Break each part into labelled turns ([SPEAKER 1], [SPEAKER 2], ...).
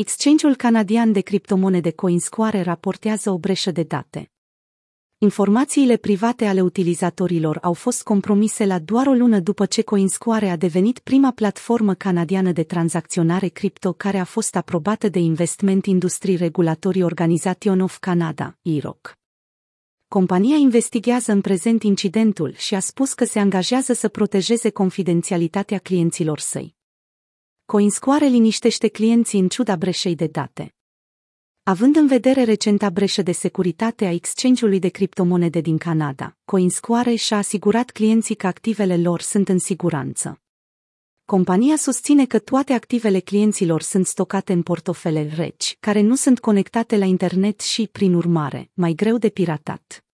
[SPEAKER 1] Exchange-ul canadian de criptomonede CoinSquare raportează o breșă de date. Informațiile private ale utilizatorilor au fost compromise la doar o lună după ce CoinSquare a devenit prima platformă canadiană de tranzacționare cripto care a fost aprobată de Investment Industry Regulatory Organization of Canada, IROC. Compania investigează în prezent incidentul și a spus că se angajează să protejeze confidențialitatea clienților săi. Coinscoare liniștește clienții în ciuda breșei de date. Având în vedere recenta breșă de securitate a exchange-ului de criptomonede din Canada, Coinscoare și-a asigurat clienții că activele lor sunt în siguranță. Compania susține că toate activele clienților sunt stocate în portofele reci, care nu sunt conectate la internet și, prin urmare, mai greu de piratat.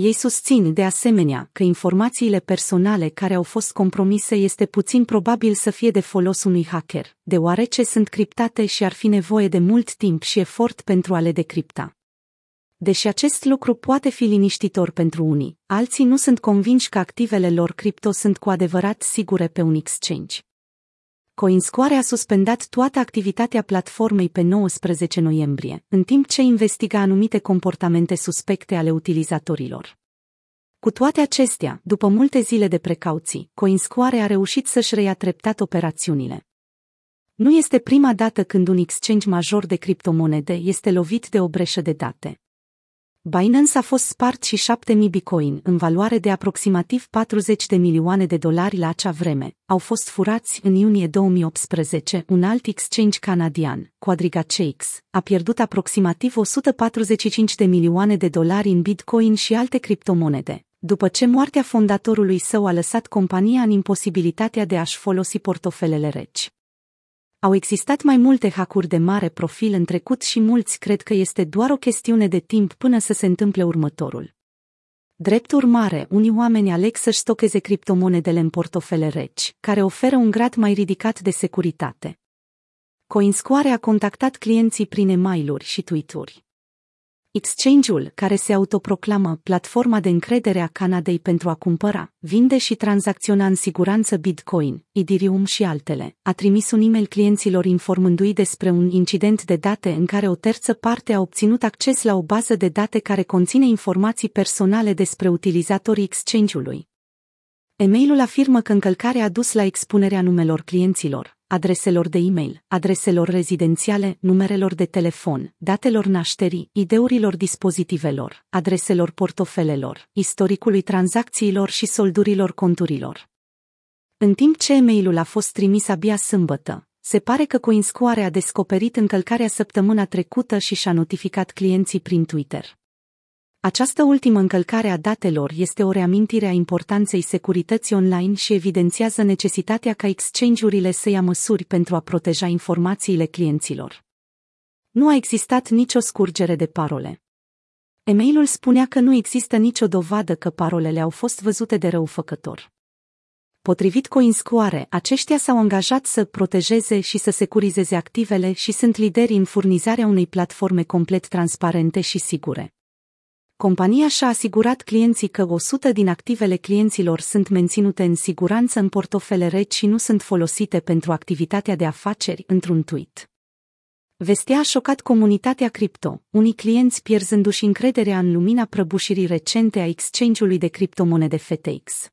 [SPEAKER 1] Ei susțin, de asemenea, că informațiile personale care au fost compromise este puțin probabil să fie de folos unui hacker, deoarece sunt criptate și ar fi nevoie de mult timp și efort pentru a le decripta. Deși acest lucru poate fi liniștitor pentru unii, alții nu sunt convinși că activele lor cripto sunt cu adevărat sigure pe un exchange. Coinsquare a suspendat toată activitatea platformei pe 19 noiembrie, în timp ce investiga anumite comportamente suspecte ale utilizatorilor. Cu toate acestea, după multe zile de precauții, Coinsquare a reușit să-și reia treptat operațiunile. Nu este prima dată când un exchange major de criptomonede este lovit de o breșă de date. Binance a fost spart și 7000 bitcoin, în valoare de aproximativ 40 de milioane de dolari la acea vreme. Au fost furați în iunie 2018 un alt exchange canadian, CX, a pierdut aproximativ 145 de milioane de dolari în bitcoin și alte criptomonede, după ce moartea fondatorului său a lăsat compania în imposibilitatea de a-și folosi portofelele reci. Au existat mai multe hackuri de mare profil în trecut și mulți cred că este doar o chestiune de timp până să se întâmple următorul. Drept urmare, unii oameni aleg să-și stocheze criptomonedele în portofele reci, care oferă un grad mai ridicat de securitate. Coinsquare a contactat clienții prin e-mail-uri și tweet-uri. Exchange-ul, care se autoproclamă platforma de încredere a Canadei pentru a cumpăra, vinde și tranzacționa în siguranță Bitcoin, Ethereum și altele, a trimis un e-mail clienților informându-i despre un incident de date în care o terță parte a obținut acces la o bază de date care conține informații personale despre utilizatorii exchange-ului. E-mailul afirmă că încălcarea a dus la expunerea numelor clienților, adreselor de e-mail, adreselor rezidențiale, numerelor de telefon, datelor nașterii, ideurilor dispozitivelor, adreselor portofelelor, istoricului tranzacțiilor și soldurilor conturilor. În timp ce e-mailul a fost trimis abia sâmbătă, se pare că Coinsquare a descoperit încălcarea săptămâna trecută și și-a notificat clienții prin Twitter. Această ultimă încălcare a datelor este o reamintire a importanței securității online și evidențiază necesitatea ca exchange-urile să ia măsuri pentru a proteja informațiile clienților. Nu a existat nicio scurgere de parole. Emailul spunea că nu există nicio dovadă că parolele au fost văzute de răufăcător. Potrivit Coinscoare, aceștia s-au angajat să protejeze și să securizeze activele și sunt lideri în furnizarea unei platforme complet transparente și sigure compania și-a asigurat clienții că 100 din activele clienților sunt menținute în siguranță în portofele reci și nu sunt folosite pentru activitatea de afaceri într-un tweet. Vestea a șocat comunitatea cripto, unii clienți pierzându-și încrederea în lumina prăbușirii recente a exchange-ului de criptomonede FTX.